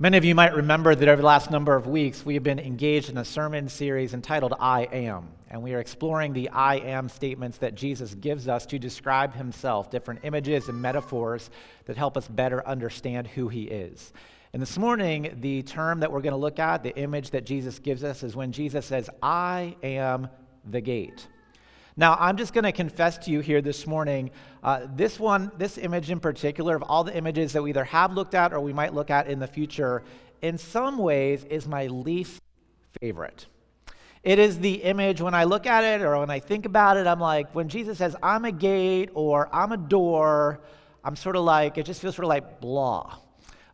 Many of you might remember that over the last number of weeks, we have been engaged in a sermon series entitled I Am. And we are exploring the I am statements that Jesus gives us to describe himself, different images and metaphors that help us better understand who he is. And this morning, the term that we're going to look at, the image that Jesus gives us, is when Jesus says, I am the gate. Now, I'm just going to confess to you here this morning uh, this one, this image in particular, of all the images that we either have looked at or we might look at in the future, in some ways is my least favorite. It is the image when I look at it or when I think about it, I'm like, when Jesus says, I'm a gate or I'm a door, I'm sort of like, it just feels sort of like blah.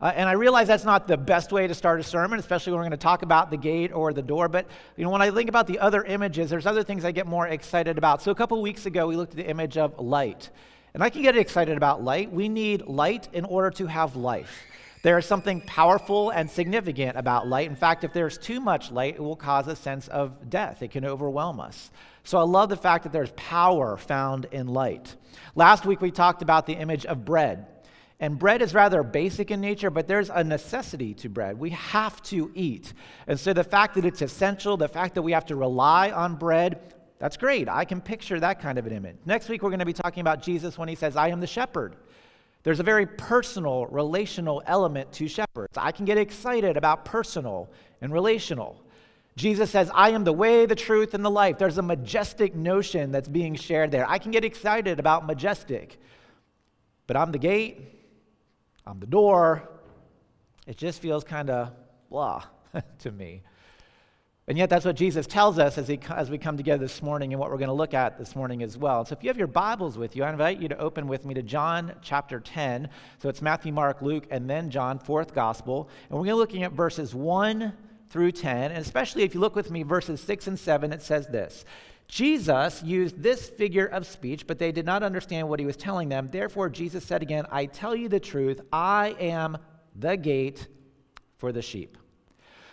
Uh, and I realize that's not the best way to start a sermon, especially when we're going to talk about the gate or the door. But you know, when I think about the other images, there's other things I get more excited about. So a couple weeks ago, we looked at the image of light. And I can get excited about light. We need light in order to have life. There is something powerful and significant about light. In fact, if there's too much light, it will cause a sense of death. It can overwhelm us. So I love the fact that there's power found in light. Last week, we talked about the image of bread. And bread is rather basic in nature, but there's a necessity to bread. We have to eat. And so the fact that it's essential, the fact that we have to rely on bread, that's great. I can picture that kind of an image. Next week, we're going to be talking about Jesus when he says, I am the shepherd. There's a very personal, relational element to shepherds. I can get excited about personal and relational. Jesus says, I am the way, the truth, and the life. There's a majestic notion that's being shared there. I can get excited about majestic. But I'm the gate, I'm the door. It just feels kind of blah to me. And yet, that's what Jesus tells us as, he, as we come together this morning and what we're going to look at this morning as well. So, if you have your Bibles with you, I invite you to open with me to John chapter 10. So, it's Matthew, Mark, Luke, and then John, fourth gospel. And we're going to be looking at verses 1 through 10. And especially if you look with me, verses 6 and 7, it says this Jesus used this figure of speech, but they did not understand what he was telling them. Therefore, Jesus said again, I tell you the truth, I am the gate for the sheep.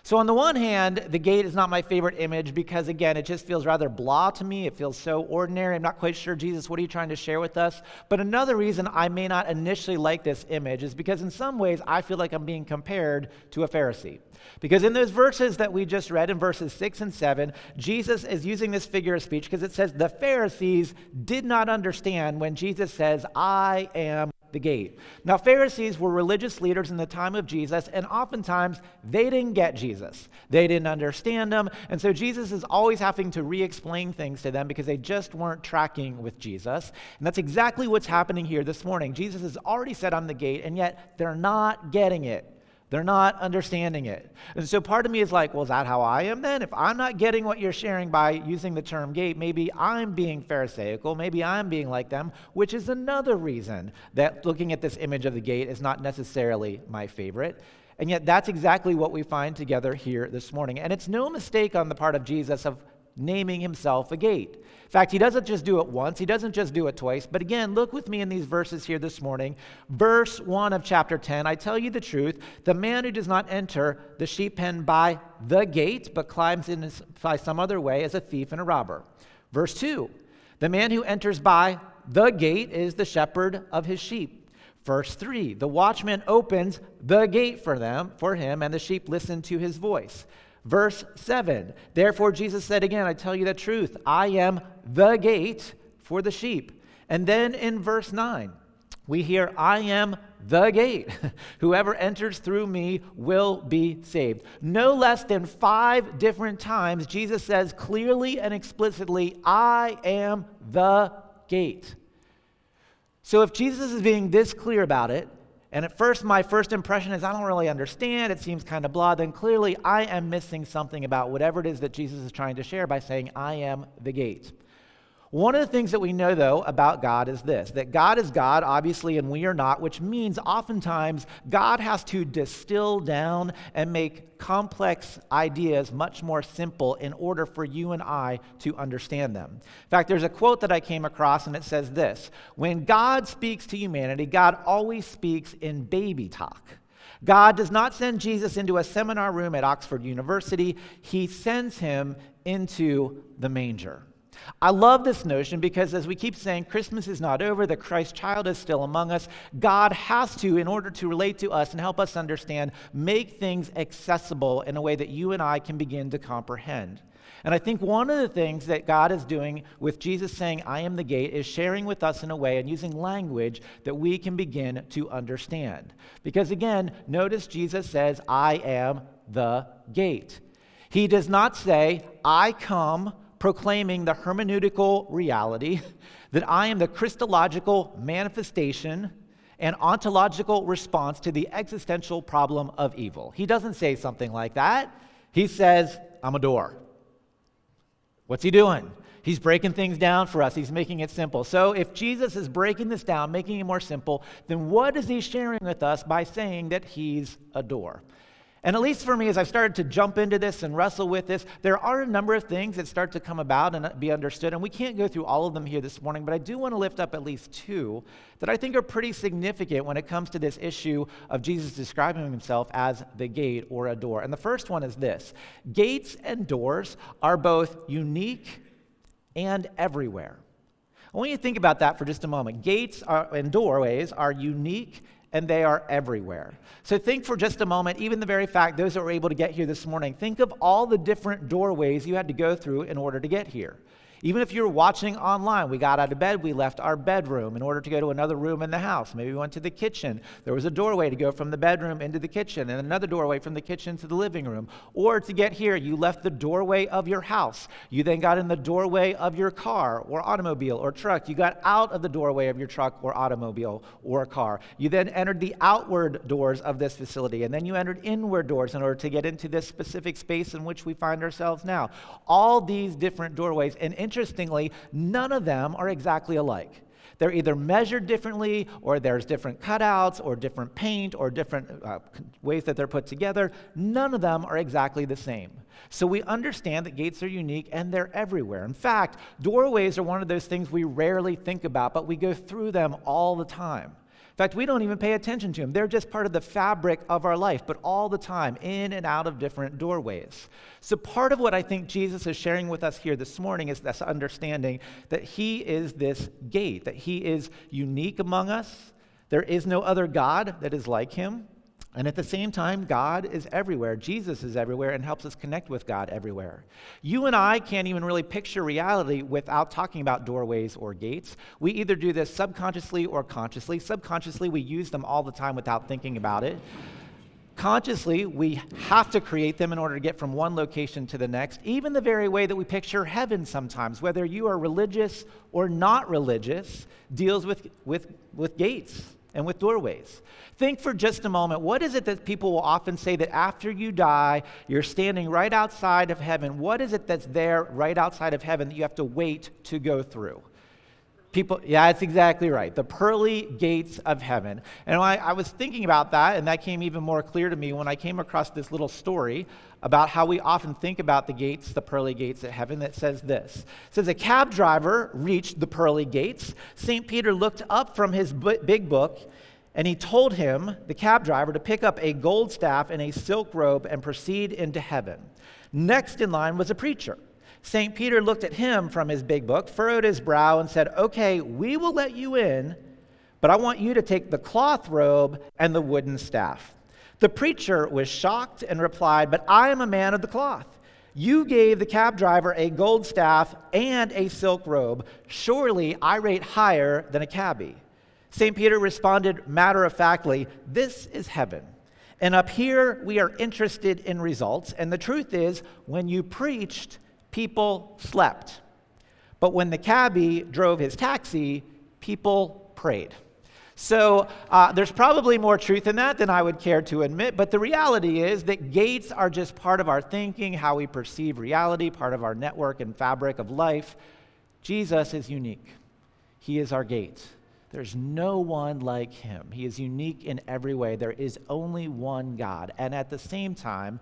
So, on the one hand, the gate is not my favorite image because, again, it just feels rather blah to me. It feels so ordinary. I'm not quite sure, Jesus, what are you trying to share with us? But another reason I may not initially like this image is because, in some ways, I feel like I'm being compared to a Pharisee. Because in those verses that we just read, in verses 6 and 7, Jesus is using this figure of speech because it says the Pharisees did not understand when Jesus says, I am the gate. Now, Pharisees were religious leaders in the time of Jesus, and oftentimes they didn't get Jesus. They didn't understand him, and so Jesus is always having to re explain things to them because they just weren't tracking with Jesus. And that's exactly what's happening here this morning. Jesus has already said, I'm the gate, and yet they're not getting it. They're not understanding it. And so part of me is like, well, is that how I am then? If I'm not getting what you're sharing by using the term gate, maybe I'm being Pharisaical, maybe I'm being like them, which is another reason that looking at this image of the gate is not necessarily my favorite. And yet, that's exactly what we find together here this morning. And it's no mistake on the part of Jesus of naming himself a gate. In fact, he doesn't just do it once, he doesn't just do it twice. But again, look with me in these verses here this morning. Verse 1 of chapter 10 I tell you the truth, the man who does not enter the sheep pen by the gate, but climbs in by some other way, is a thief and a robber. Verse 2 The man who enters by the gate is the shepherd of his sheep. Verse 3 The watchman opens the gate for them, for him, and the sheep listen to his voice. Verse 7 Therefore, Jesus said again, I tell you the truth, I am the gate for the sheep. And then in verse 9, we hear, I am the gate. Whoever enters through me will be saved. No less than five different times, Jesus says clearly and explicitly, I am the gate. So if Jesus is being this clear about it, and at first, my first impression is I don't really understand. It seems kind of blah. Then clearly, I am missing something about whatever it is that Jesus is trying to share by saying, I am the gate. One of the things that we know, though, about God is this that God is God, obviously, and we are not, which means oftentimes God has to distill down and make complex ideas much more simple in order for you and I to understand them. In fact, there's a quote that I came across, and it says this When God speaks to humanity, God always speaks in baby talk. God does not send Jesus into a seminar room at Oxford University, He sends him into the manger. I love this notion because as we keep saying, Christmas is not over, the Christ child is still among us. God has to, in order to relate to us and help us understand, make things accessible in a way that you and I can begin to comprehend. And I think one of the things that God is doing with Jesus saying, I am the gate, is sharing with us in a way and using language that we can begin to understand. Because again, notice Jesus says, I am the gate. He does not say, I come proclaiming the hermeneutical reality that I am the Christological manifestation and ontological response to the existential problem of evil. He doesn't say something like that. He says, I'm a door. What's he doing? He's breaking things down for us. He's making it simple. So, if Jesus is breaking this down, making it more simple, then what is he sharing with us by saying that he's a door? And at least for me, as I've started to jump into this and wrestle with this, there are a number of things that start to come about and be understood. And we can't go through all of them here this morning, but I do want to lift up at least two that I think are pretty significant when it comes to this issue of Jesus describing himself as the gate or a door. And the first one is this gates and doors are both unique and everywhere. I want you to think about that for just a moment. Gates are, and doorways are unique and they are everywhere. So think for just a moment, even the very fact those that were able to get here this morning, think of all the different doorways you had to go through in order to get here. Even if you're watching online, we got out of bed, we left our bedroom in order to go to another room in the house. Maybe we went to the kitchen. There was a doorway to go from the bedroom into the kitchen, and another doorway from the kitchen to the living room. Or to get here, you left the doorway of your house. You then got in the doorway of your car or automobile or truck. You got out of the doorway of your truck or automobile or car. You then entered the outward doors of this facility, and then you entered inward doors in order to get into this specific space in which we find ourselves now. All these different doorways. And interestingly, none of them are exactly alike. They're either measured differently, or there's different cutouts, or different paint, or different uh, ways that they're put together. None of them are exactly the same. So we understand that gates are unique and they're everywhere. In fact, doorways are one of those things we rarely think about, but we go through them all the time. Fact, we don't even pay attention to them. They're just part of the fabric of our life, but all the time, in and out of different doorways. So, part of what I think Jesus is sharing with us here this morning is this understanding that He is this gate, that He is unique among us. There is no other God that is like Him. And at the same time, God is everywhere. Jesus is everywhere and helps us connect with God everywhere. You and I can't even really picture reality without talking about doorways or gates. We either do this subconsciously or consciously. Subconsciously, we use them all the time without thinking about it. Consciously, we have to create them in order to get from one location to the next, even the very way that we picture heaven sometimes, whether you are religious or not religious, deals with, with, with gates and with doorways. Think for just a moment what is it that people will often say that after you die, you're standing right outside of heaven? What is it that's there right outside of heaven that you have to wait to go through? People, yeah, it's exactly right. The pearly gates of heaven. And I, I was thinking about that, and that came even more clear to me when I came across this little story about how we often think about the gates, the pearly gates of heaven, that says this. It says, A cab driver reached the pearly gates. St. Peter looked up from his big book, and he told him, the cab driver, to pick up a gold staff and a silk robe and proceed into heaven. Next in line was a preacher. St. Peter looked at him from his big book, furrowed his brow, and said, Okay, we will let you in, but I want you to take the cloth robe and the wooden staff. The preacher was shocked and replied, But I am a man of the cloth. You gave the cab driver a gold staff and a silk robe. Surely I rate higher than a cabbie. St. Peter responded matter of factly, This is heaven. And up here, we are interested in results. And the truth is, when you preached, people slept. But when the cabbie drove his taxi, people prayed. So uh, there's probably more truth in that than I would care to admit, but the reality is that gates are just part of our thinking, how we perceive reality, part of our network and fabric of life. Jesus is unique, He is our gate. There's no one like Him. He is unique in every way. There is only one God. And at the same time,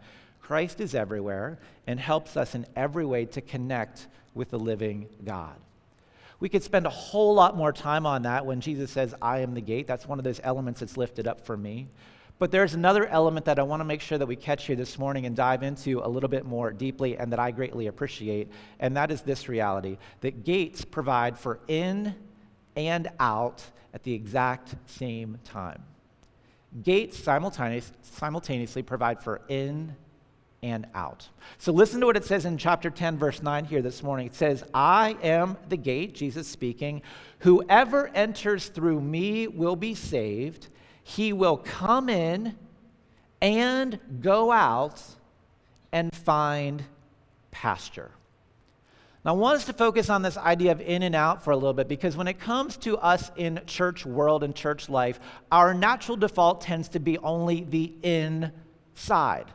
Christ is everywhere and helps us in every way to connect with the living God. We could spend a whole lot more time on that when Jesus says, I am the gate. That's one of those elements that's lifted up for me. But there's another element that I want to make sure that we catch here this morning and dive into a little bit more deeply and that I greatly appreciate, and that is this reality that gates provide for in and out at the exact same time. Gates simultaneous, simultaneously provide for in and out. So listen to what it says in chapter 10, verse 9 here this morning. It says, I am the gate, Jesus speaking. Whoever enters through me will be saved. He will come in and go out and find pasture. Now, I want us to focus on this idea of in and out for a little bit because when it comes to us in church world and church life, our natural default tends to be only the inside.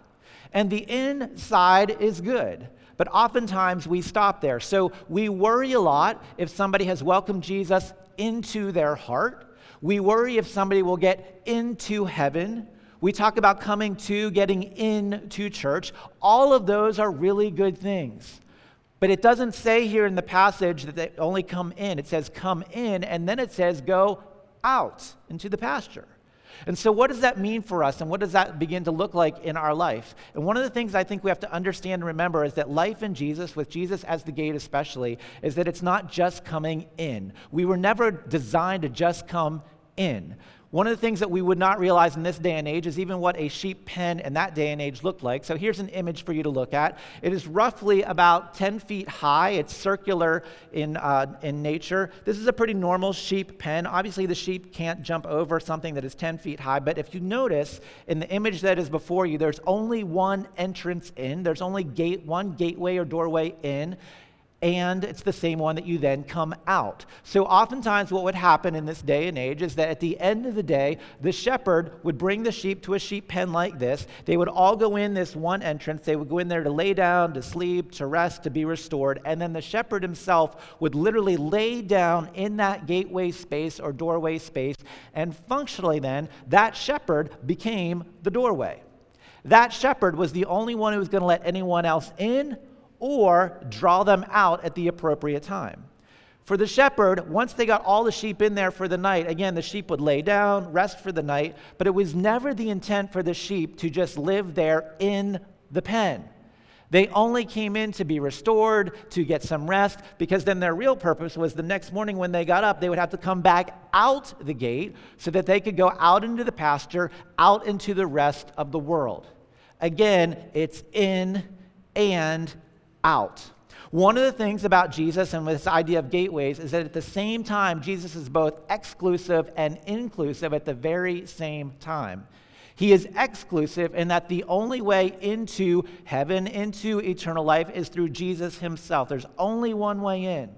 And the inside is good. But oftentimes we stop there. So we worry a lot if somebody has welcomed Jesus into their heart. We worry if somebody will get into heaven. We talk about coming to, getting into church. All of those are really good things. But it doesn't say here in the passage that they only come in. It says come in, and then it says go out into the pasture. And so, what does that mean for us, and what does that begin to look like in our life? And one of the things I think we have to understand and remember is that life in Jesus, with Jesus as the gate especially, is that it's not just coming in. We were never designed to just come in. One of the things that we would not realize in this day and age is even what a sheep pen in that day and age looked like. So here's an image for you to look at. It is roughly about 10 feet high. It's circular in, uh, in nature. This is a pretty normal sheep pen. Obviously, the sheep can't jump over something that is 10 feet high, but if you notice in the image that is before you, there's only one entrance in. There's only gate, one gateway or doorway in and it's the same one that you then come out. So, oftentimes, what would happen in this day and age is that at the end of the day, the shepherd would bring the sheep to a sheep pen like this. They would all go in this one entrance. They would go in there to lay down, to sleep, to rest, to be restored. And then the shepherd himself would literally lay down in that gateway space or doorway space. And functionally, then, that shepherd became the doorway. That shepherd was the only one who was going to let anyone else in or draw them out at the appropriate time. For the shepherd, once they got all the sheep in there for the night, again, the sheep would lay down, rest for the night, but it was never the intent for the sheep to just live there in the pen. They only came in to be restored, to get some rest, because then their real purpose was the next morning when they got up, they would have to come back out the gate so that they could go out into the pasture, out into the rest of the world. Again, it's in and out. One of the things about Jesus and this idea of gateways is that at the same time, Jesus is both exclusive and inclusive at the very same time. He is exclusive in that the only way into heaven, into eternal life, is through Jesus himself. There's only one way in.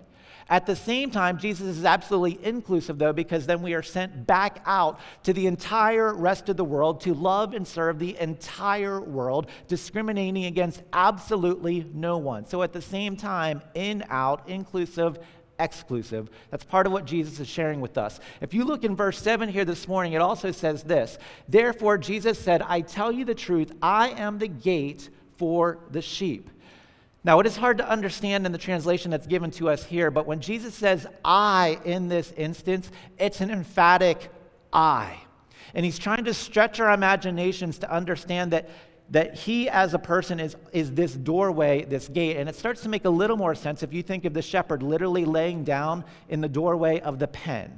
At the same time, Jesus is absolutely inclusive, though, because then we are sent back out to the entire rest of the world to love and serve the entire world, discriminating against absolutely no one. So at the same time, in, out, inclusive, exclusive. That's part of what Jesus is sharing with us. If you look in verse 7 here this morning, it also says this Therefore, Jesus said, I tell you the truth, I am the gate for the sheep. Now, it is hard to understand in the translation that's given to us here, but when Jesus says I in this instance, it's an emphatic I. And he's trying to stretch our imaginations to understand that, that he as a person is, is this doorway, this gate. And it starts to make a little more sense if you think of the shepherd literally laying down in the doorway of the pen.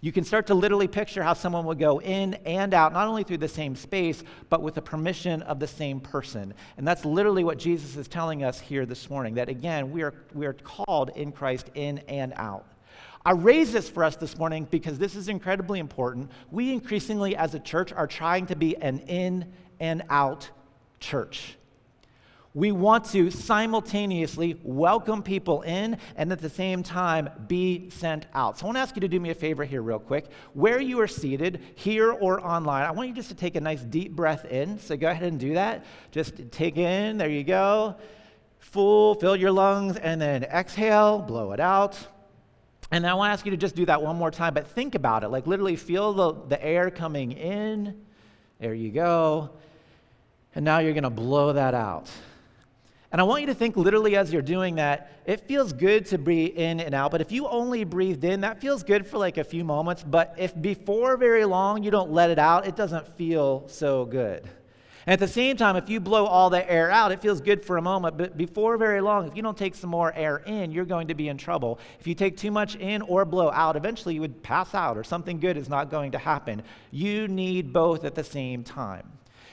You can start to literally picture how someone would go in and out, not only through the same space, but with the permission of the same person. And that's literally what Jesus is telling us here this morning that again, we are, we are called in Christ in and out. I raise this for us this morning because this is incredibly important. We increasingly, as a church, are trying to be an in and out church. We want to simultaneously welcome people in and at the same time be sent out. So I want to ask you to do me a favor here, real quick. Where you are seated, here or online, I want you just to take a nice deep breath in. So go ahead and do that. Just take in, there you go. Full, fill your lungs, and then exhale, blow it out. And I want to ask you to just do that one more time, but think about it. Like literally feel the, the air coming in. There you go. And now you're going to blow that out. And I want you to think literally as you're doing that, it feels good to breathe in and out. But if you only breathed in, that feels good for like a few moments. But if before very long you don't let it out, it doesn't feel so good. And at the same time, if you blow all the air out, it feels good for a moment. But before very long, if you don't take some more air in, you're going to be in trouble. If you take too much in or blow out, eventually you would pass out or something good is not going to happen. You need both at the same time.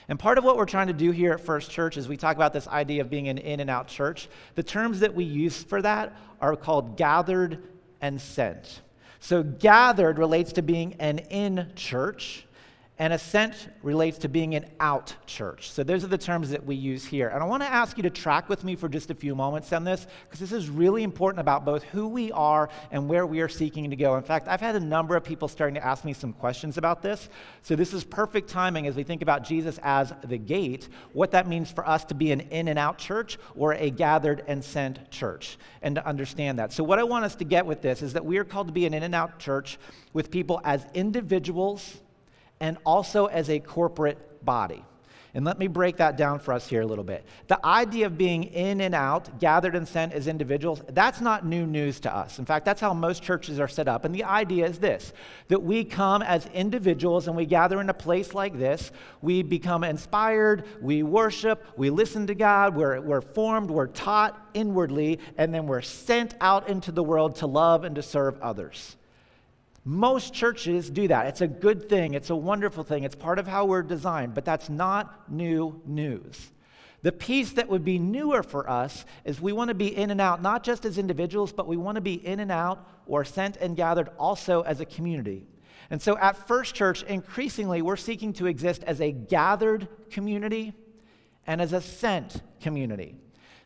And part of what we're trying to do here at First Church is we talk about this idea of being an in and out church. The terms that we use for that are called gathered and sent. So, gathered relates to being an in church, and assent relates to being an out church. So those are the terms that we use here. And I want to ask you to track with me for just a few moments on this, because this is really important about both who we are and where we are seeking to go. In fact, I've had a number of people starting to ask me some questions about this. So this is perfect timing as we think about Jesus as the gate, what that means for us to be an in and out church or a gathered and sent church, and to understand that. So what I want us to get with this is that we are called to be an in and out church with people as individuals and also as a corporate body. And let me break that down for us here a little bit. The idea of being in and out, gathered and sent as individuals, that's not new news to us. In fact, that's how most churches are set up. And the idea is this that we come as individuals and we gather in a place like this. We become inspired, we worship, we listen to God, we're, we're formed, we're taught inwardly, and then we're sent out into the world to love and to serve others. Most churches do that. It's a good thing, it's a wonderful thing, it's part of how we're designed, but that's not new news. The piece that would be newer for us is we want to be in and out, not just as individuals, but we want to be in and out or sent and gathered also as a community. And so at First Church, increasingly, we're seeking to exist as a gathered community and as a sent community.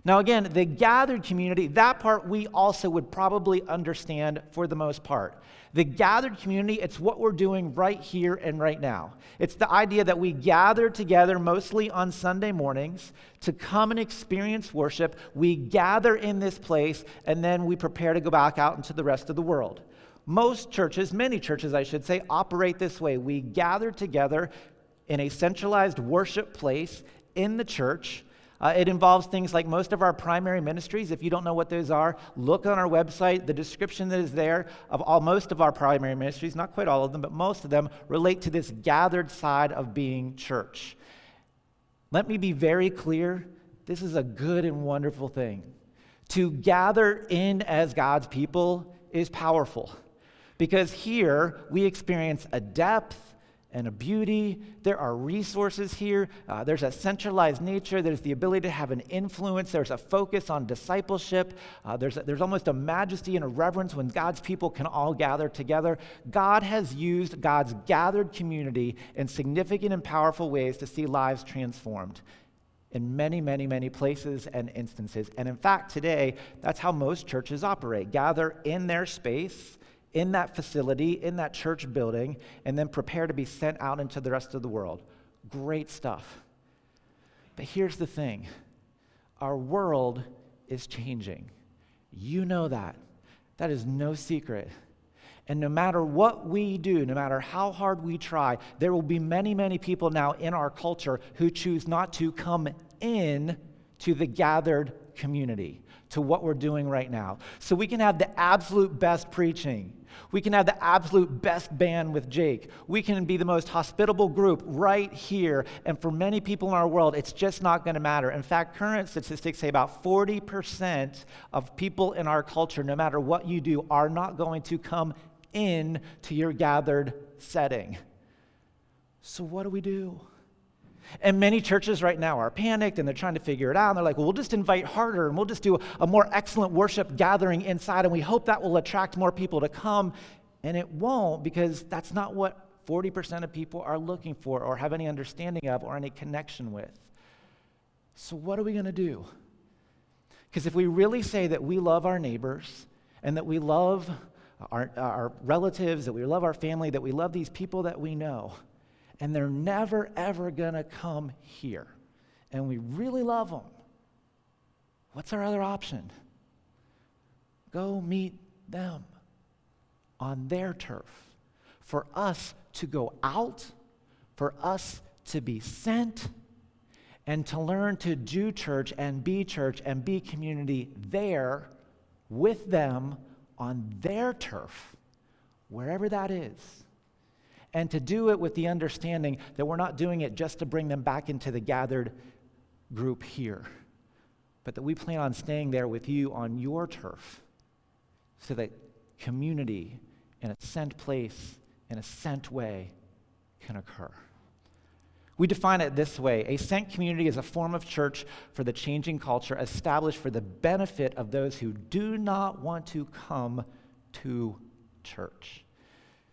Now, again, the gathered community, that part we also would probably understand for the most part. The gathered community, it's what we're doing right here and right now. It's the idea that we gather together mostly on Sunday mornings to come and experience worship. We gather in this place and then we prepare to go back out into the rest of the world. Most churches, many churches, I should say, operate this way. We gather together in a centralized worship place in the church uh, it involves things like most of our primary ministries. If you don't know what those are, look on our website. The description that is there of all most of our primary ministries, not quite all of them, but most of them relate to this gathered side of being church. Let me be very clear this is a good and wonderful thing. To gather in as God's people is powerful because here we experience a depth and a beauty. There are resources here. Uh, there's a centralized nature. There's the ability to have an influence. There's a focus on discipleship. Uh, there's, a, there's almost a majesty and a reverence when God's people can all gather together. God has used God's gathered community in significant and powerful ways to see lives transformed in many, many, many places and instances. And in fact, today, that's how most churches operate gather in their space in that facility, in that church building, and then prepare to be sent out into the rest of the world. Great stuff. But here's the thing our world is changing. You know that. That is no secret. And no matter what we do, no matter how hard we try, there will be many, many people now in our culture who choose not to come in to the gathered community, to what we're doing right now. So we can have the absolute best preaching. We can have the absolute best band with Jake. We can be the most hospitable group right here. And for many people in our world, it's just not going to matter. In fact, current statistics say about 40% of people in our culture, no matter what you do, are not going to come in to your gathered setting. So, what do we do? And many churches right now are panicked and they're trying to figure it out. And they're like, well, we'll just invite harder and we'll just do a more excellent worship gathering inside. And we hope that will attract more people to come. And it won't because that's not what 40% of people are looking for or have any understanding of or any connection with. So, what are we going to do? Because if we really say that we love our neighbors and that we love our, our relatives, that we love our family, that we love these people that we know, and they're never, ever going to come here. And we really love them. What's our other option? Go meet them on their turf. For us to go out, for us to be sent, and to learn to do church and be church and be community there with them on their turf, wherever that is. And to do it with the understanding that we're not doing it just to bring them back into the gathered group here, but that we plan on staying there with you on your turf so that community in a sent place, in a sent way, can occur. We define it this way a sent community is a form of church for the changing culture established for the benefit of those who do not want to come to church.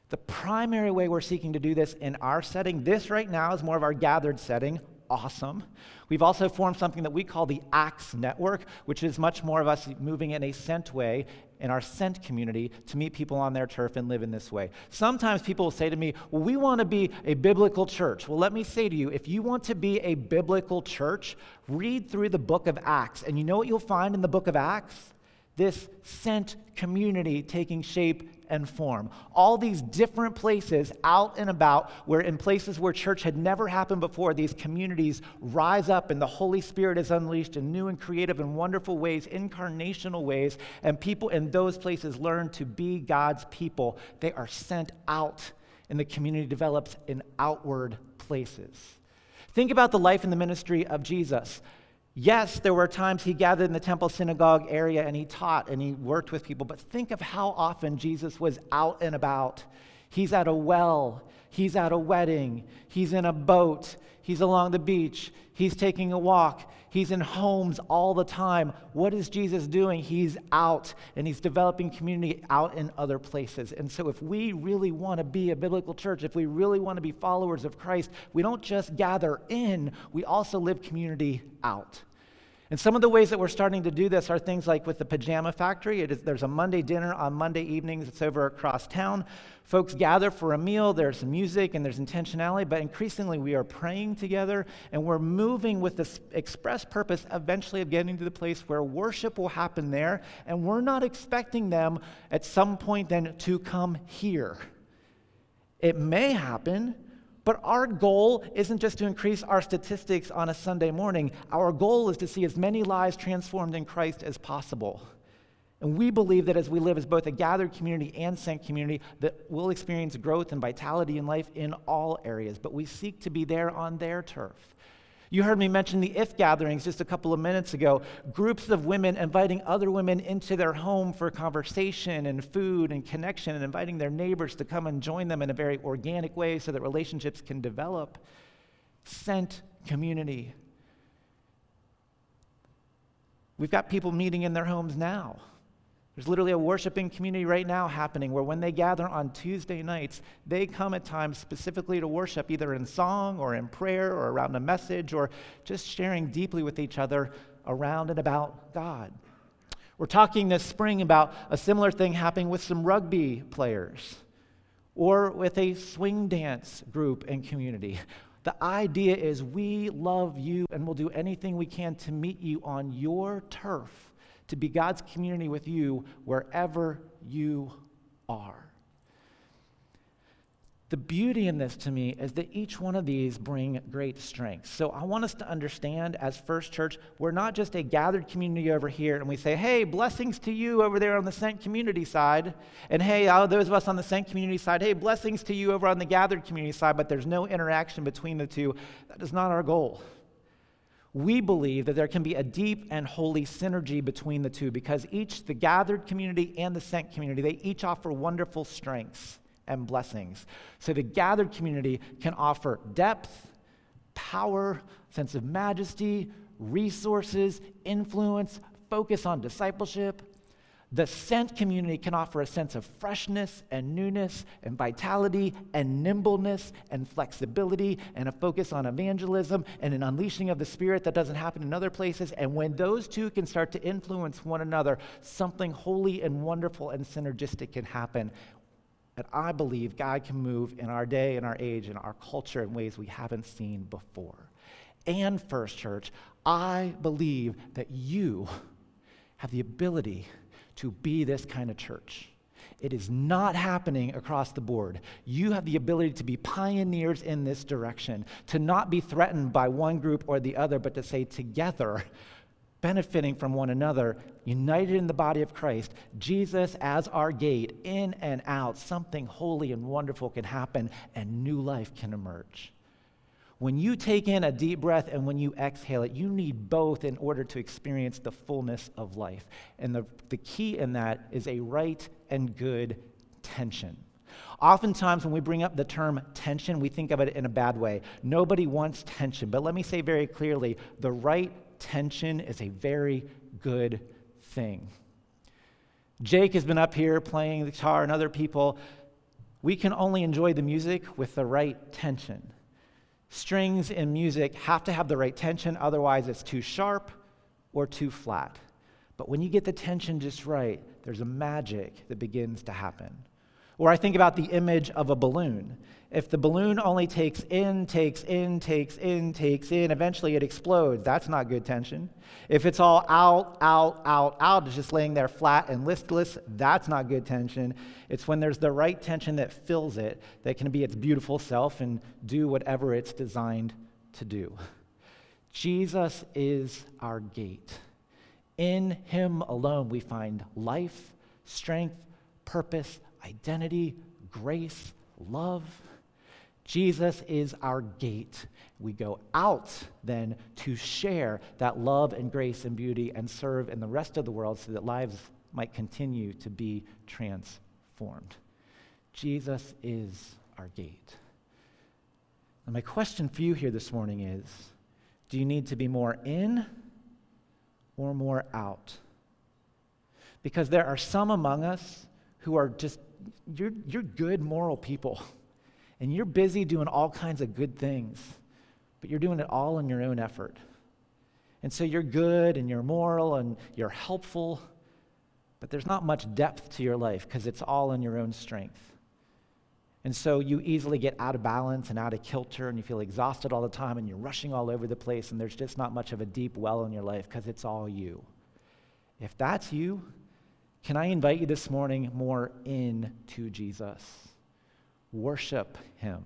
The primary way we're seeking to do this in our setting, this right now is more of our gathered setting. Awesome. We've also formed something that we call the Acts Network, which is much more of us moving in a sent way in our sent community to meet people on their turf and live in this way. Sometimes people will say to me, Well, we want to be a biblical church. Well, let me say to you, if you want to be a biblical church, read through the book of Acts. And you know what you'll find in the book of Acts? This sent community taking shape and form. All these different places out and about, where in places where church had never happened before, these communities rise up and the Holy Spirit is unleashed in new and creative and wonderful ways, incarnational ways, and people in those places learn to be God's people. They are sent out, and the community develops in outward places. Think about the life and the ministry of Jesus. Yes, there were times he gathered in the temple synagogue area and he taught and he worked with people, but think of how often Jesus was out and about. He's at a well, he's at a wedding, he's in a boat, he's along the beach, he's taking a walk, he's in homes all the time. What is Jesus doing? He's out and he's developing community out in other places. And so, if we really want to be a biblical church, if we really want to be followers of Christ, we don't just gather in, we also live community out. And some of the ways that we're starting to do this are things like with the Pajama Factory. there's a Monday dinner on Monday evenings. It's over across town. Folks gather for a meal. There's some music and there's intentionality, but increasingly we are praying together and we're moving with this express purpose eventually of getting to the place where worship will happen there. And we're not expecting them at some point then to come here. It may happen, but our goal isn't just to increase our statistics on a Sunday morning. Our goal is to see as many lives transformed in Christ as possible. And we believe that as we live as both a gathered community and sent community, that we'll experience growth and vitality in life in all areas. But we seek to be there on their turf. You heard me mention the IF gatherings just a couple of minutes ago. Groups of women inviting other women into their home for conversation and food and connection, and inviting their neighbors to come and join them in a very organic way so that relationships can develop. Sent community. We've got people meeting in their homes now. There's literally a worshiping community right now happening where when they gather on Tuesday nights, they come at times specifically to worship, either in song or in prayer or around a message or just sharing deeply with each other around and about God. We're talking this spring about a similar thing happening with some rugby players or with a swing dance group and community. The idea is we love you and we'll do anything we can to meet you on your turf to be God's community with you wherever you are. The beauty in this to me is that each one of these bring great strength. So I want us to understand as First Church, we're not just a gathered community over here and we say, hey, blessings to you over there on the sent community side. And hey, those of us on the sent community side, hey, blessings to you over on the gathered community side, but there's no interaction between the two. That is not our goal we believe that there can be a deep and holy synergy between the two because each, the gathered community and the sent community, they each offer wonderful strengths and blessings. So the gathered community can offer depth, power, sense of majesty, resources, influence, focus on discipleship, the sent community can offer a sense of freshness and newness and vitality and nimbleness and flexibility and a focus on evangelism and an unleashing of the Spirit that doesn't happen in other places. And when those two can start to influence one another, something holy and wonderful and synergistic can happen. And I believe God can move in our day, in our age, in our culture in ways we haven't seen before. And, First Church, I believe that you have the ability to be this kind of church. It is not happening across the board. You have the ability to be pioneers in this direction, to not be threatened by one group or the other, but to say together, benefiting from one another, united in the body of Christ, Jesus as our gate, in and out, something holy and wonderful can happen and new life can emerge. When you take in a deep breath and when you exhale it, you need both in order to experience the fullness of life. And the, the key in that is a right and good tension. Oftentimes, when we bring up the term tension, we think of it in a bad way. Nobody wants tension. But let me say very clearly the right tension is a very good thing. Jake has been up here playing the guitar and other people. We can only enjoy the music with the right tension. Strings in music have to have the right tension, otherwise, it's too sharp or too flat. But when you get the tension just right, there's a magic that begins to happen. Or I think about the image of a balloon. If the balloon only takes in, takes in, takes in, takes in, eventually it explodes. That's not good tension. If it's all out, out, out, out, it's just laying there flat and listless, that's not good tension. It's when there's the right tension that fills it that can be its beautiful self and do whatever it's designed to do. Jesus is our gate. In him alone we find life, strength, purpose, identity, grace, love. Jesus is our gate. We go out then to share that love and grace and beauty and serve in the rest of the world so that lives might continue to be transformed. Jesus is our gate. And my question for you here this morning is do you need to be more in or more out? Because there are some among us who are just, you're, you're good moral people and you're busy doing all kinds of good things, but you're doing it all in your own effort. And so you're good and you're moral and you're helpful, but there's not much depth to your life because it's all in your own strength. And so you easily get out of balance and out of kilter, and you feel exhausted all the time, and you're rushing all over the place, and there's just not much of a deep well in your life because it's all you. If that's you, can I invite you this morning more into Jesus? Worship him.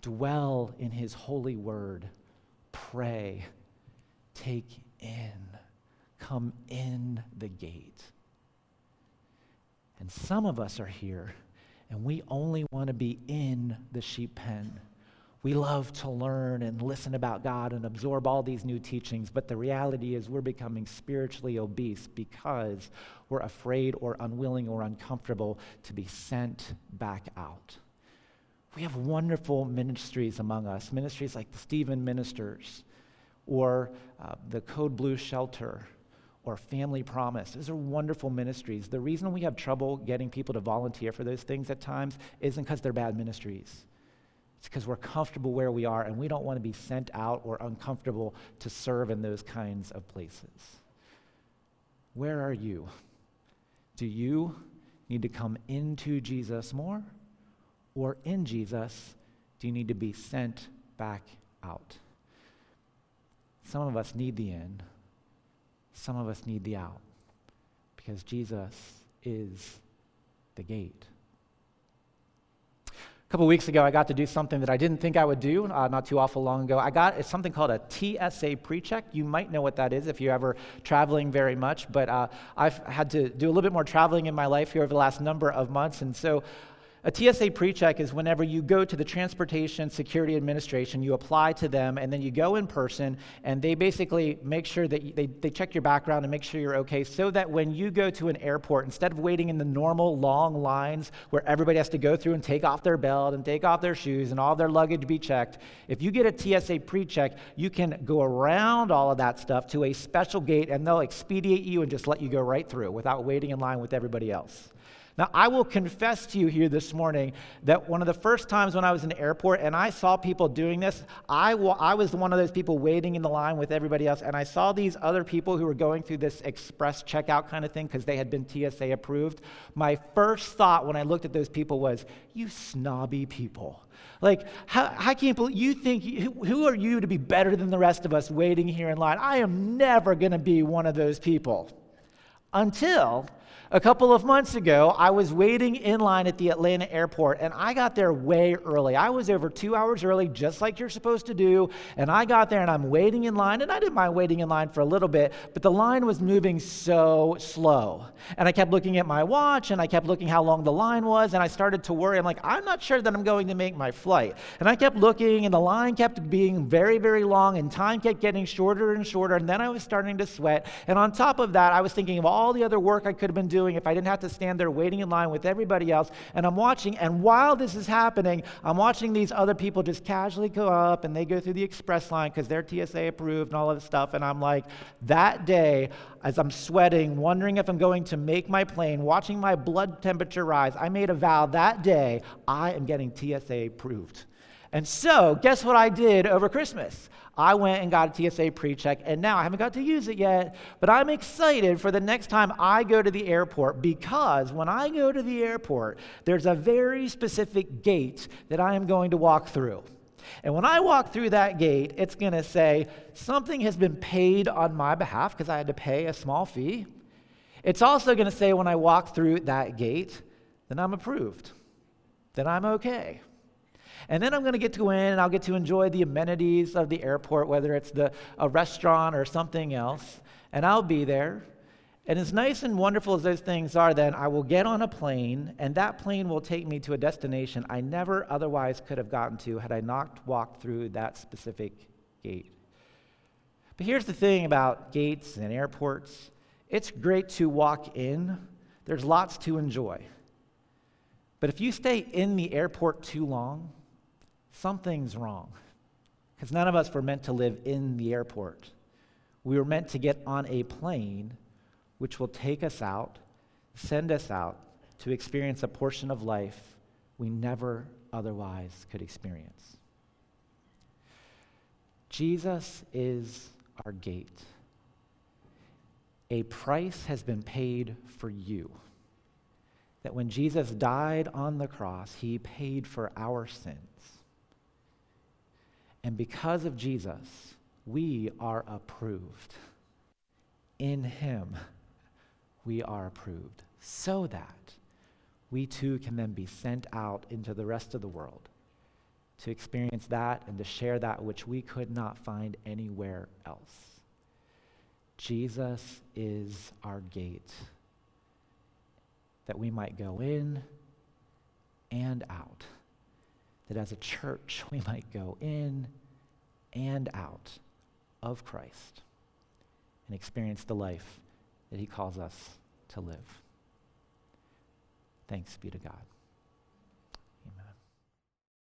Dwell in his holy word. Pray. Take in. Come in the gate. And some of us are here and we only want to be in the sheep pen. We love to learn and listen about God and absorb all these new teachings, but the reality is we're becoming spiritually obese because we're afraid or unwilling or uncomfortable to be sent back out. We have wonderful ministries among us, ministries like the Stephen Ministers or uh, the Code Blue Shelter or Family Promise. Those are wonderful ministries. The reason we have trouble getting people to volunteer for those things at times isn't because they're bad ministries. It's because we're comfortable where we are and we don't want to be sent out or uncomfortable to serve in those kinds of places. Where are you? Do you need to come into Jesus more? Or in Jesus, do you need to be sent back out? Some of us need the in, some of us need the out because Jesus is the gate couple weeks ago, I got to do something that I didn't think I would do uh, not too awful long ago. I got it's something called a TSA pre-check. You might know what that is if you're ever traveling very much, but uh, I've had to do a little bit more traveling in my life here over the last number of months, and so a TSA pre-check is whenever you go to the Transportation Security Administration, you apply to them, and then you go in person, and they basically make sure that they, they check your background and make sure you're okay, so that when you go to an airport, instead of waiting in the normal long lines where everybody has to go through and take off their belt and take off their shoes and all their luggage be checked, if you get a TSA pre-check, you can go around all of that stuff to a special gate, and they'll expedite you and just let you go right through without waiting in line with everybody else. Now, I will confess to you here this morning that one of the first times when I was in the airport and I saw people doing this, I, I was one of those people waiting in the line with everybody else, and I saw these other people who were going through this express checkout kind of thing because they had been TSA approved. My first thought when I looked at those people was, you snobby people. Like, how, I can't believe you think, who, who are you to be better than the rest of us waiting here in line? I am never going to be one of those people. Until a couple of months ago, I was waiting in line at the Atlanta airport and I got there way early. I was over two hours early, just like you're supposed to do. And I got there and I'm waiting in line, and I didn't mind waiting in line for a little bit, but the line was moving so slow. And I kept looking at my watch and I kept looking how long the line was, and I started to worry. I'm like, I'm not sure that I'm going to make my flight. And I kept looking, and the line kept being very, very long, and time kept getting shorter and shorter. And then I was starting to sweat. And on top of that, I was thinking of all the other work I could have been doing doing if I didn't have to stand there waiting in line with everybody else. And I'm watching, and while this is happening, I'm watching these other people just casually go up and they go through the express line because they're TSA approved and all of this stuff. And I'm like, that day, as I'm sweating, wondering if I'm going to make my plane, watching my blood temperature rise, I made a vow that day I am getting TSA approved. And so, guess what I did over Christmas? I went and got a TSA pre check, and now I haven't got to use it yet, but I'm excited for the next time I go to the airport because when I go to the airport, there's a very specific gate that I am going to walk through. And when I walk through that gate, it's going to say something has been paid on my behalf because I had to pay a small fee. It's also going to say when I walk through that gate, then I'm approved, then I'm okay. And then I'm going to get to go in and I'll get to enjoy the amenities of the airport, whether it's the, a restaurant or something else. And I'll be there. And as nice and wonderful as those things are, then I will get on a plane, and that plane will take me to a destination I never otherwise could have gotten to had I not walked through that specific gate. But here's the thing about gates and airports it's great to walk in, there's lots to enjoy. But if you stay in the airport too long, something's wrong. Because none of us were meant to live in the airport. We were meant to get on a plane which will take us out, send us out to experience a portion of life we never otherwise could experience. Jesus is our gate. A price has been paid for you. That when Jesus died on the cross, he paid for our sins. And because of Jesus, we are approved. In him, we are approved so that we too can then be sent out into the rest of the world to experience that and to share that which we could not find anywhere else. Jesus is our gate that we might go in and out that as a church we might go in and out of Christ and experience the life that he calls us to live. Thanks be to God.